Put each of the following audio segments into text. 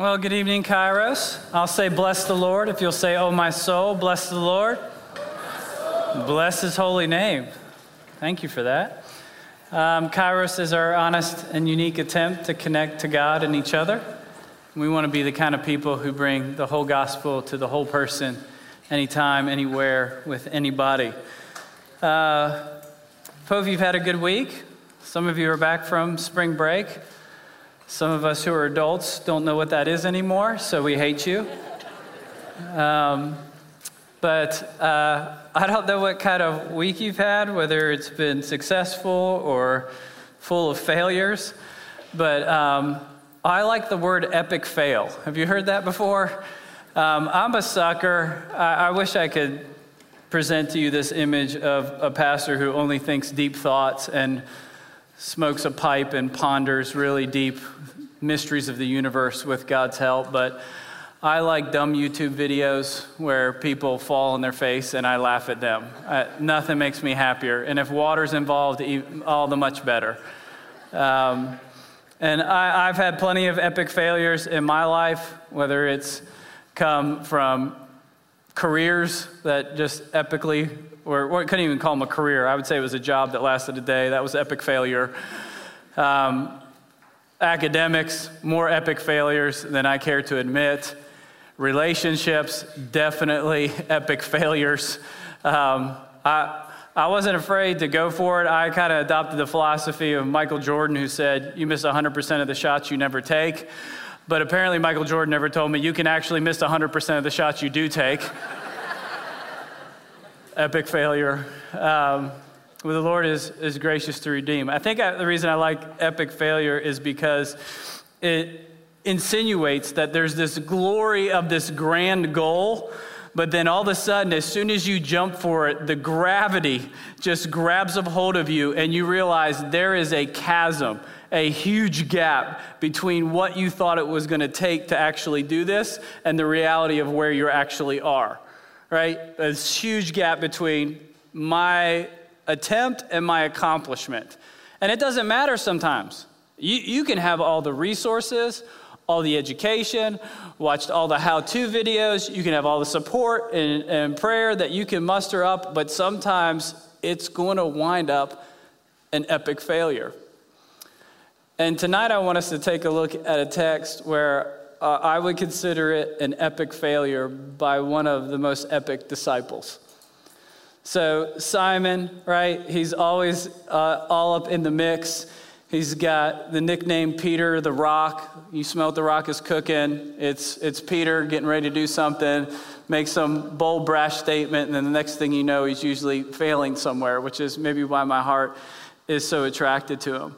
Well, good evening, Kairos. I'll say, Bless the Lord. If you'll say, Oh, my soul, bless the Lord. Bless his holy name. Thank you for that. Um, Kairos is our honest and unique attempt to connect to God and each other. We want to be the kind of people who bring the whole gospel to the whole person, anytime, anywhere, with anybody. Uh, hope you've had a good week. Some of you are back from spring break. Some of us who are adults don't know what that is anymore, so we hate you. Um, but uh, I don't know what kind of week you've had, whether it's been successful or full of failures. But um, I like the word epic fail. Have you heard that before? Um, I'm a sucker. I, I wish I could present to you this image of a pastor who only thinks deep thoughts and smokes a pipe and ponders really deep mysteries of the universe with God's help. But I like dumb YouTube videos where people fall on their face and I laugh at them. Uh, nothing makes me happier. And if water's involved, all the much better. Um, and I, I've had plenty of epic failures in my life, whether it's come from careers that just epically or, I couldn't even call them a career. I would say it was a job that lasted a day. That was epic failure. Um, academics, more epic failures than I care to admit. Relationships, definitely epic failures. Um, I, I wasn't afraid to go for it. I kind of adopted the philosophy of Michael Jordan, who said, You miss 100% of the shots you never take. But apparently, Michael Jordan never told me you can actually miss 100% of the shots you do take epic failure. Um, well, the Lord is, is gracious to redeem. I think I, the reason I like epic failure is because it insinuates that there's this glory of this grand goal, but then all of a sudden, as soon as you jump for it, the gravity just grabs a hold of you, and you realize there is a chasm, a huge gap between what you thought it was going to take to actually do this and the reality of where you actually are right? This huge gap between my attempt and my accomplishment. And it doesn't matter sometimes. You, you can have all the resources, all the education, watched all the how to videos, you can have all the support and, and prayer that you can muster up, but sometimes it's going to wind up an epic failure. And tonight I want us to take a look at a text where uh, I would consider it an epic failure by one of the most epic disciples. So, Simon, right, he's always uh, all up in the mix. He's got the nickname Peter the Rock. You smell the rock is cooking. It's, it's Peter getting ready to do something, make some bold, brash statement, and then the next thing you know, he's usually failing somewhere, which is maybe why my heart is so attracted to him.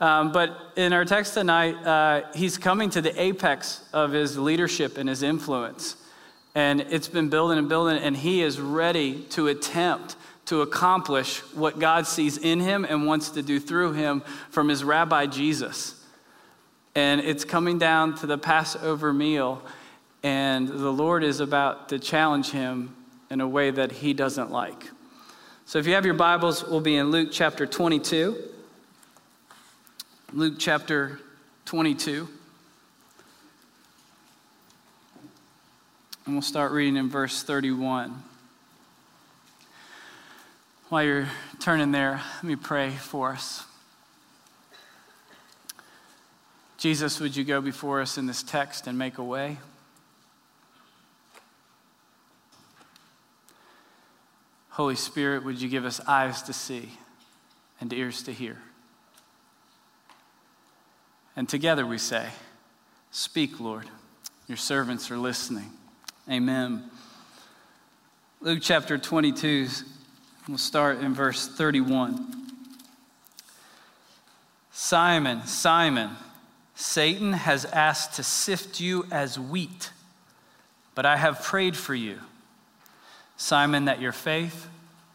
Um, but in our text tonight, uh, he's coming to the apex of his leadership and his influence. And it's been building and building, and he is ready to attempt to accomplish what God sees in him and wants to do through him from his rabbi Jesus. And it's coming down to the Passover meal, and the Lord is about to challenge him in a way that he doesn't like. So if you have your Bibles, we'll be in Luke chapter 22. Luke chapter 22. And we'll start reading in verse 31. While you're turning there, let me pray for us. Jesus, would you go before us in this text and make a way? Holy Spirit, would you give us eyes to see and ears to hear? And together we say, Speak, Lord. Your servants are listening. Amen. Luke chapter 22, we'll start in verse 31. Simon, Simon, Satan has asked to sift you as wheat, but I have prayed for you, Simon, that your faith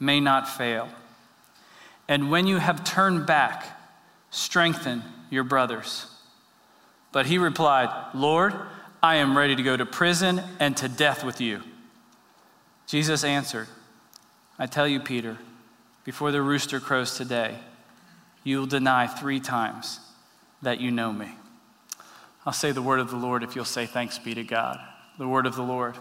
may not fail. And when you have turned back, strengthen your brothers. But he replied, Lord, I am ready to go to prison and to death with you. Jesus answered, I tell you, Peter, before the rooster crows today, you will deny three times that you know me. I'll say the word of the Lord if you'll say thanks be to God. The word of the Lord.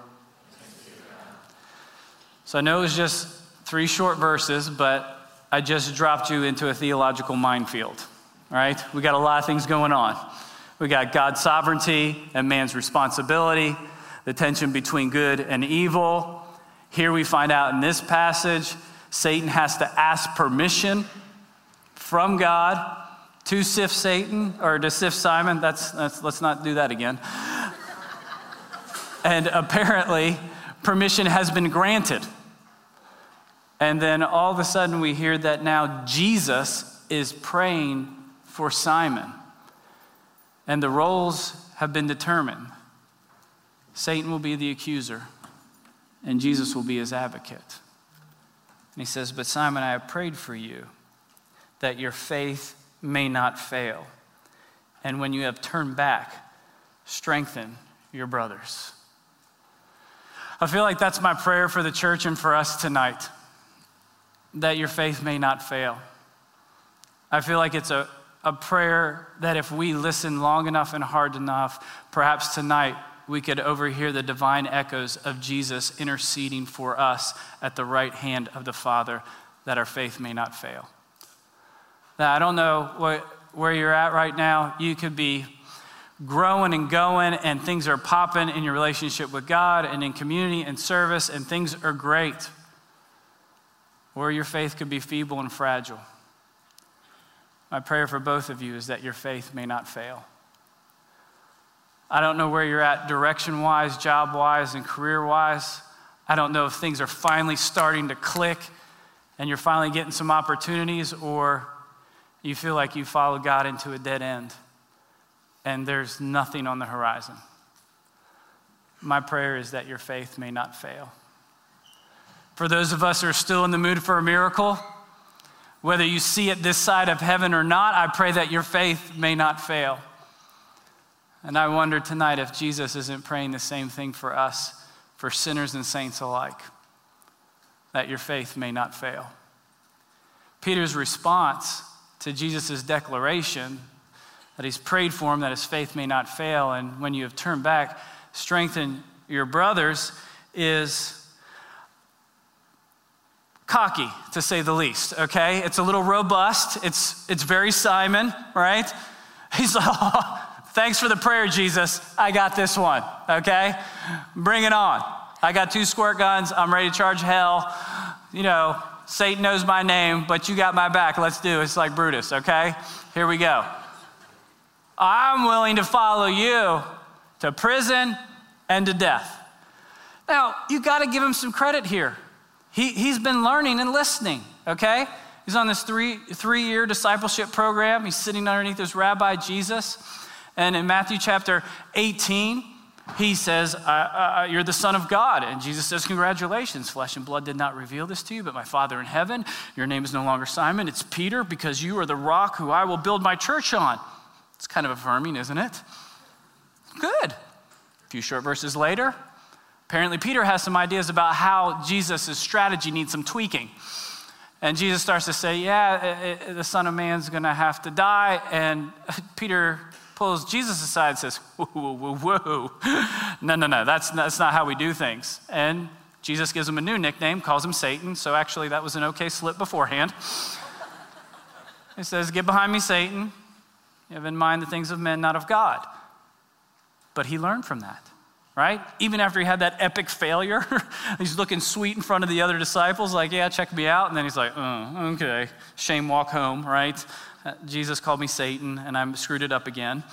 So I know it was just three short verses, but I just dropped you into a theological minefield. All right? We got a lot of things going on. We got God's sovereignty and man's responsibility, the tension between good and evil. Here we find out in this passage, Satan has to ask permission from God to sift Satan or to sift Simon. That's, that's let's not do that again. and apparently, permission has been granted. And then all of a sudden, we hear that now Jesus is praying for Simon. And the roles have been determined. Satan will be the accuser, and Jesus will be his advocate. And he says, But Simon, I have prayed for you that your faith may not fail. And when you have turned back, strengthen your brothers. I feel like that's my prayer for the church and for us tonight that your faith may not fail. I feel like it's a, a prayer that if we listen long enough and hard enough, perhaps tonight we could overhear the divine echoes of Jesus interceding for us at the right hand of the Father that our faith may not fail. Now, I don't know what, where you're at right now. You could be growing and going, and things are popping in your relationship with God and in community and service, and things are great. Or your faith could be feeble and fragile. My prayer for both of you is that your faith may not fail. I don't know where you're at direction wise, job wise, and career wise. I don't know if things are finally starting to click and you're finally getting some opportunities, or you feel like you followed God into a dead end and there's nothing on the horizon. My prayer is that your faith may not fail. For those of us who are still in the mood for a miracle, whether you see it this side of heaven or not, I pray that your faith may not fail. And I wonder tonight if Jesus isn't praying the same thing for us, for sinners and saints alike, that your faith may not fail. Peter's response to Jesus' declaration that he's prayed for him that his faith may not fail, and when you have turned back, strengthen your brothers, is cocky, to say the least, okay? It's a little robust. It's, it's very Simon, right? He's like, oh, thanks for the prayer, Jesus. I got this one, okay? Bring it on. I got two squirt guns. I'm ready to charge hell. You know, Satan knows my name, but you got my back. Let's do it. It's like Brutus, okay? Here we go. I'm willing to follow you to prison and to death. Now, you got to give him some credit here. He, he's been learning and listening, okay? He's on this three, three year discipleship program. He's sitting underneath this rabbi, Jesus. And in Matthew chapter 18, he says, uh, uh, You're the Son of God. And Jesus says, Congratulations, flesh and blood did not reveal this to you, but my Father in heaven. Your name is no longer Simon, it's Peter, because you are the rock who I will build my church on. It's kind of affirming, isn't it? Good. A few short verses later, Apparently, Peter has some ideas about how Jesus' strategy needs some tweaking. And Jesus starts to say, Yeah, it, it, the Son of Man's going to have to die. And Peter pulls Jesus aside and says, Whoa, whoa, whoa, whoa. No, no, no, that's, that's not how we do things. And Jesus gives him a new nickname, calls him Satan. So actually, that was an okay slip beforehand. he says, Get behind me, Satan. You have in mind the things of men, not of God. But he learned from that right? Even after he had that epic failure, he's looking sweet in front of the other disciples, like, yeah, check me out. And then he's like, oh, okay, shame, walk home, right? Uh, Jesus called me Satan, and I'm screwed it up again.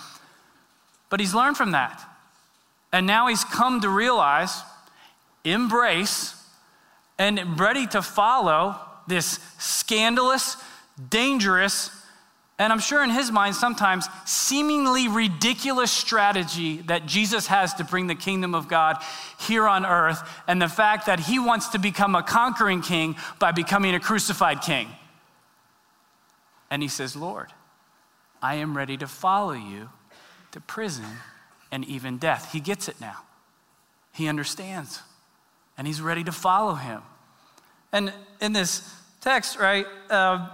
But he's learned from that. And now he's come to realize, embrace, and ready to follow this scandalous, dangerous, and I'm sure in his mind, sometimes seemingly ridiculous strategy that Jesus has to bring the kingdom of God here on earth, and the fact that he wants to become a conquering king by becoming a crucified king. And he says, Lord, I am ready to follow you to prison and even death. He gets it now. He understands, and he's ready to follow him. And in this text, right, uh,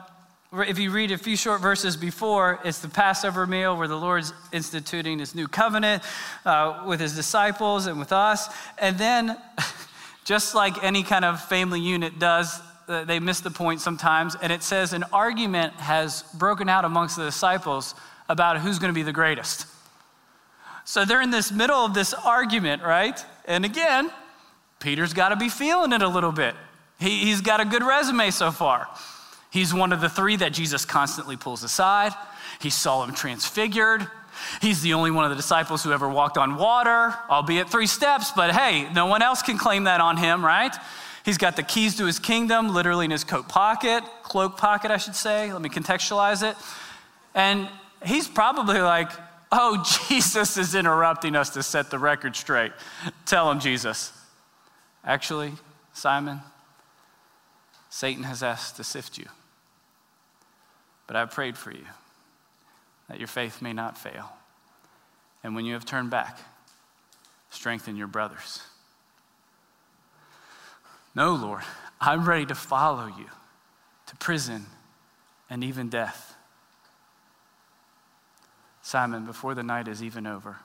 if you read a few short verses before, it's the Passover meal where the Lord's instituting his new covenant uh, with his disciples and with us. And then, just like any kind of family unit does, uh, they miss the point sometimes. And it says an argument has broken out amongst the disciples about who's going to be the greatest. So they're in this middle of this argument, right? And again, Peter's got to be feeling it a little bit. He, he's got a good resume so far. He's one of the three that Jesus constantly pulls aside. He saw him transfigured. He's the only one of the disciples who ever walked on water, albeit three steps, but hey, no one else can claim that on him, right? He's got the keys to his kingdom literally in his coat pocket, cloak pocket, I should say. Let me contextualize it. And he's probably like, oh, Jesus is interrupting us to set the record straight. Tell him, Jesus. Actually, Simon, Satan has asked to sift you. But I've prayed for you that your faith may not fail. And when you have turned back, strengthen your brothers. No, Lord, I'm ready to follow you to prison and even death. Simon, before the night is even over,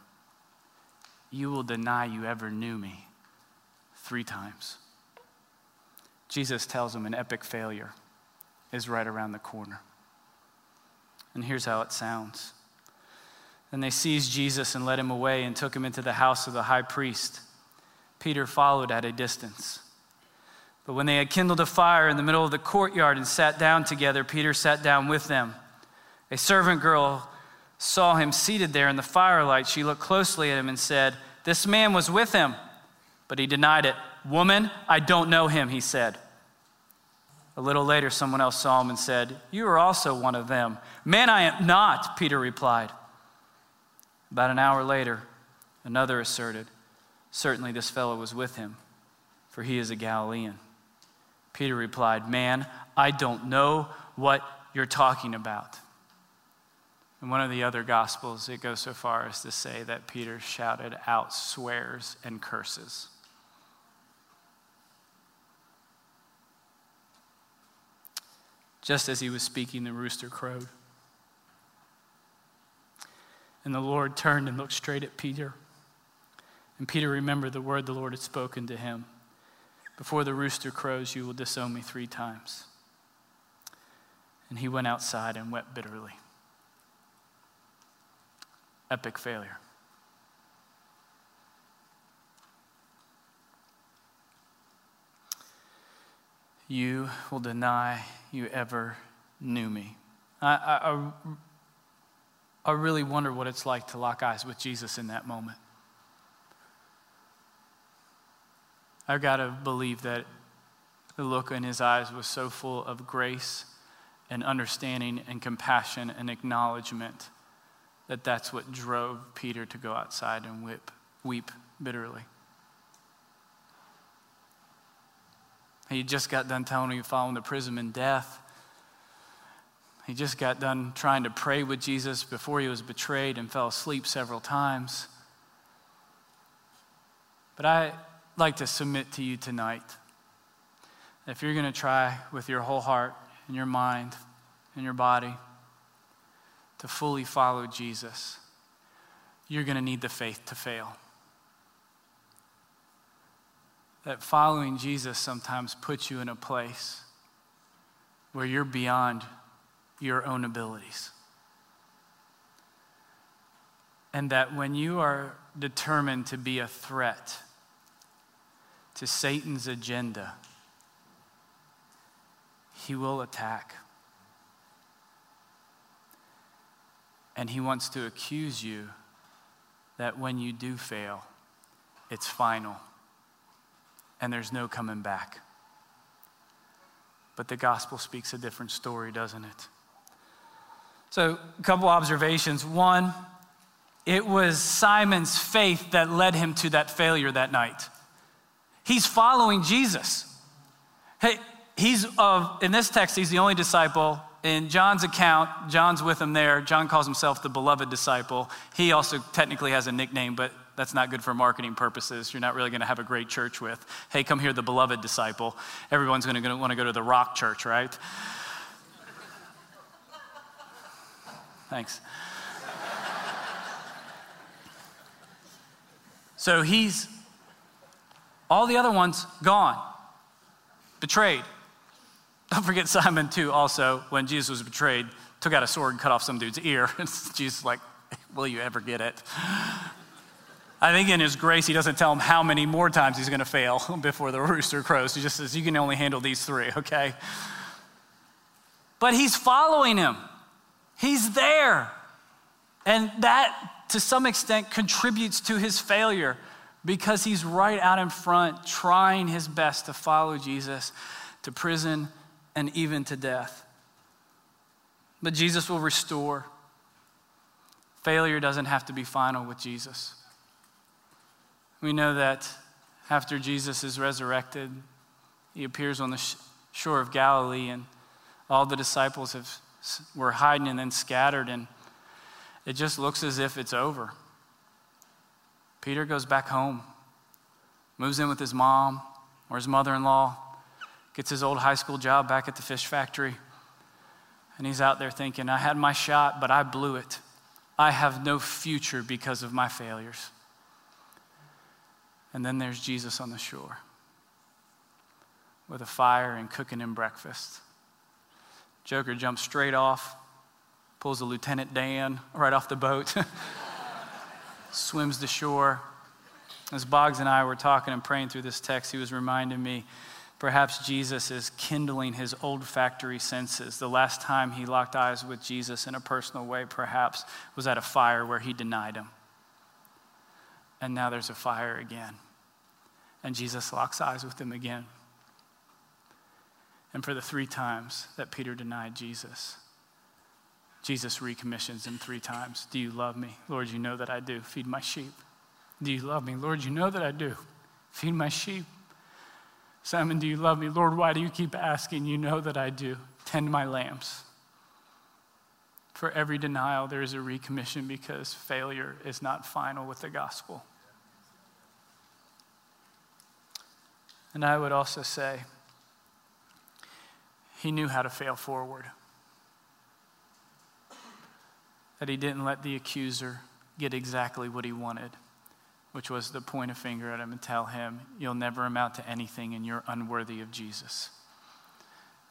you will deny you ever knew me three times. Jesus tells him an epic failure is right around the corner. And here's how it sounds. Then they seized Jesus and led him away and took him into the house of the high priest. Peter followed at a distance. But when they had kindled a fire in the middle of the courtyard and sat down together, Peter sat down with them. A servant girl saw him seated there in the firelight. She looked closely at him and said, This man was with him. But he denied it. Woman, I don't know him, he said. A little later, someone else saw him and said, You are also one of them. Man, I am not, Peter replied. About an hour later, another asserted, Certainly this fellow was with him, for he is a Galilean. Peter replied, Man, I don't know what you're talking about. In one of the other gospels, it goes so far as to say that Peter shouted out swears and curses. Just as he was speaking, the rooster crowed. And the Lord turned and looked straight at Peter. And Peter remembered the word the Lord had spoken to him Before the rooster crows, you will disown me three times. And he went outside and wept bitterly. Epic failure. You will deny you ever knew me. I, I, I really wonder what it's like to lock eyes with Jesus in that moment. I've got to believe that the look in his eyes was so full of grace and understanding and compassion and acknowledgement that that's what drove Peter to go outside and whip, weep bitterly. He just got done telling him he following the prison and death. He just got done trying to pray with Jesus before he was betrayed and fell asleep several times. But I like to submit to you tonight if you're going to try with your whole heart and your mind and your body to fully follow Jesus, you're going to need the faith to fail. That following Jesus sometimes puts you in a place where you're beyond your own abilities. And that when you are determined to be a threat to Satan's agenda, he will attack. And he wants to accuse you that when you do fail, it's final and there's no coming back. But the gospel speaks a different story, doesn't it? So, a couple observations. One, it was Simon's faith that led him to that failure that night. He's following Jesus. Hey, he's of, in this text, he's the only disciple. In John's account, John's with him there. John calls himself the beloved disciple. He also technically has a nickname, but that's not good for marketing purposes. You're not really going to have a great church with, hey, come here, the beloved disciple. Everyone's going to want to go to the rock church, right? Thanks. so he's, all the other ones gone, betrayed. Don't forget Simon, too, also, when Jesus was betrayed, took out a sword and cut off some dude's ear. And Jesus like, will you ever get it? I think in his grace, he doesn't tell him how many more times he's going to fail before the rooster crows. He just says, You can only handle these three, okay? But he's following him, he's there. And that, to some extent, contributes to his failure because he's right out in front, trying his best to follow Jesus to prison and even to death. But Jesus will restore. Failure doesn't have to be final with Jesus. We know that after Jesus is resurrected, he appears on the shore of Galilee, and all the disciples have, were hiding and then scattered, and it just looks as if it's over. Peter goes back home, moves in with his mom or his mother in law, gets his old high school job back at the fish factory. And he's out there thinking, I had my shot, but I blew it. I have no future because of my failures. And then there's Jesus on the shore with a fire and cooking him breakfast. Joker jumps straight off, pulls a Lieutenant Dan right off the boat, swims to shore. As Boggs and I were talking and praying through this text, he was reminding me Perhaps Jesus is kindling his olfactory senses. The last time he locked eyes with Jesus in a personal way, perhaps, was at a fire where he denied him. And now there's a fire again. And Jesus locks eyes with them again. And for the three times that Peter denied Jesus, Jesus recommissions him three times. Do you love me? Lord, you know that I do. Feed my sheep. Do you love me? Lord, you know that I do. Feed my sheep. Simon, do you love me? Lord, why do you keep asking? You know that I do. Tend my lambs. For every denial, there is a recommission because failure is not final with the gospel. And I would also say, he knew how to fail forward. That he didn't let the accuser get exactly what he wanted which was to point a finger at him and tell him, You'll never amount to anything and you're unworthy of Jesus.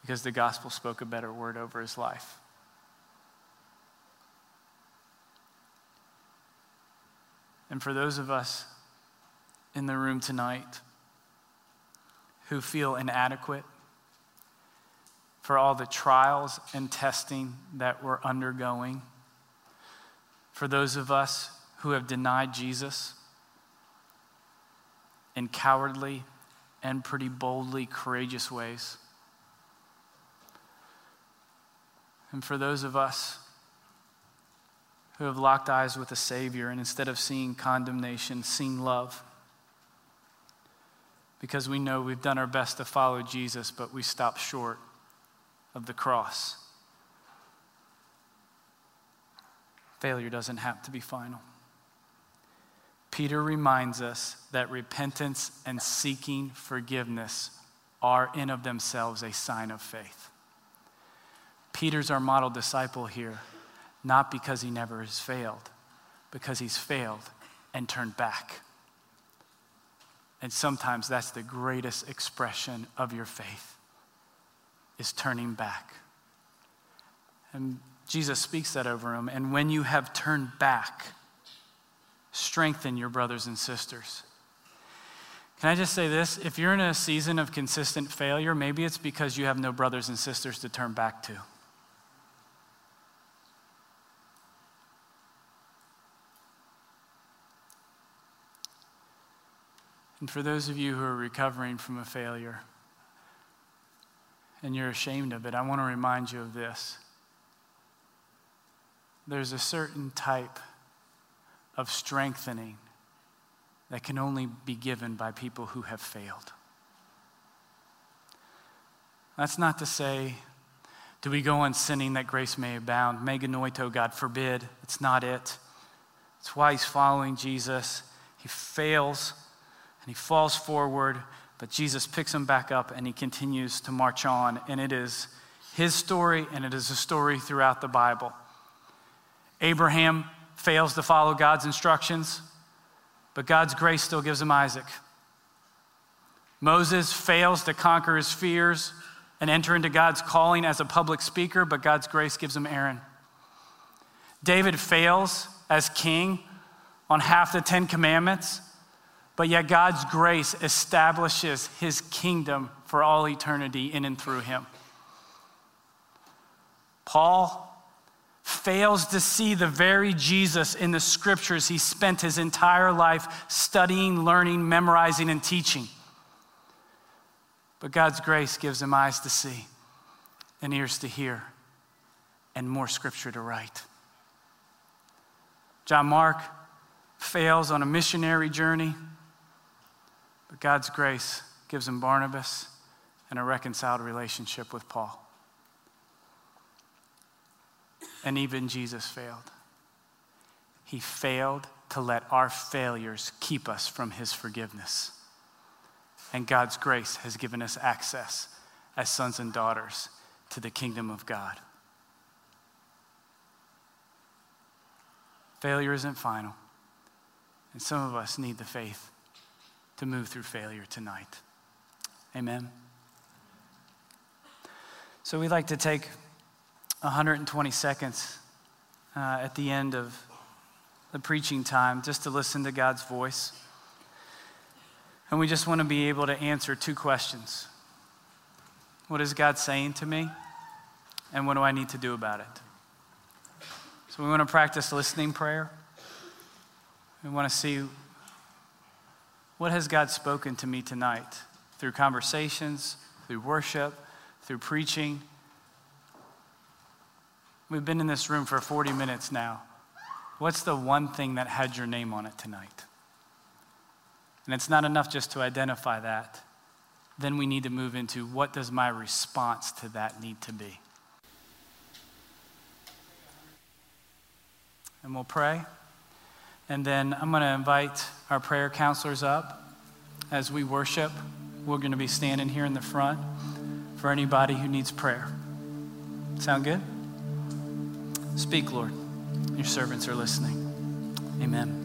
Because the gospel spoke a better word over his life. And for those of us in the room tonight who feel inadequate for all the trials and testing that we're undergoing, for those of us who have denied Jesus, in cowardly and pretty boldly courageous ways. And for those of us who have locked eyes with a Savior and instead of seeing condemnation, seen love, because we know we've done our best to follow Jesus, but we stop short of the cross. Failure doesn't have to be final. Peter reminds us that repentance and seeking forgiveness are in of themselves a sign of faith. Peter's our model disciple here, not because he never has failed, because he's failed and turned back. And sometimes that's the greatest expression of your faith is turning back. And Jesus speaks that over him. And when you have turned back, strengthen your brothers and sisters. Can I just say this? If you're in a season of consistent failure, maybe it's because you have no brothers and sisters to turn back to. And for those of you who are recovering from a failure and you're ashamed of it, I want to remind you of this. There's a certain type of strengthening that can only be given by people who have failed. That's not to say, do we go on sinning that grace may abound? Me genoito, God forbid. It's not it. It's why he's following Jesus. He fails and he falls forward, but Jesus picks him back up and he continues to march on. And it is his story and it is a story throughout the Bible. Abraham fails to follow God's instructions, but God's grace still gives him Isaac. Moses fails to conquer his fears and enter into God's calling as a public speaker, but God's grace gives him Aaron. David fails as king on half the Ten Commandments, but yet God's grace establishes his kingdom for all eternity in and through him. Paul fails to see the very Jesus in the scriptures he spent his entire life studying, learning, memorizing, and teaching. But God's grace gives him eyes to see and ears to hear and more scripture to write. John Mark fails on a missionary journey, but God's grace gives him Barnabas and a reconciled relationship with Paul. And even Jesus failed. He failed to let our failures keep us from his forgiveness. And God's grace has given us access as sons and daughters to the kingdom of God. Failure isn't final. And some of us need the faith to move through failure tonight. Amen. So we'd like to take 120 seconds uh, at the end of the preaching time just to listen to God's voice. And we just want to be able to answer two questions What is God saying to me? And what do I need to do about it? So we want to practice listening prayer. We want to see what has God spoken to me tonight through conversations, through worship, through preaching. We've been in this room for 40 minutes now. What's the one thing that had your name on it tonight? And it's not enough just to identify that. Then we need to move into what does my response to that need to be? And we'll pray. And then I'm going to invite our prayer counselors up as we worship. We're going to be standing here in the front for anybody who needs prayer. Sound good? Speak, Lord. Your servants are listening. Amen.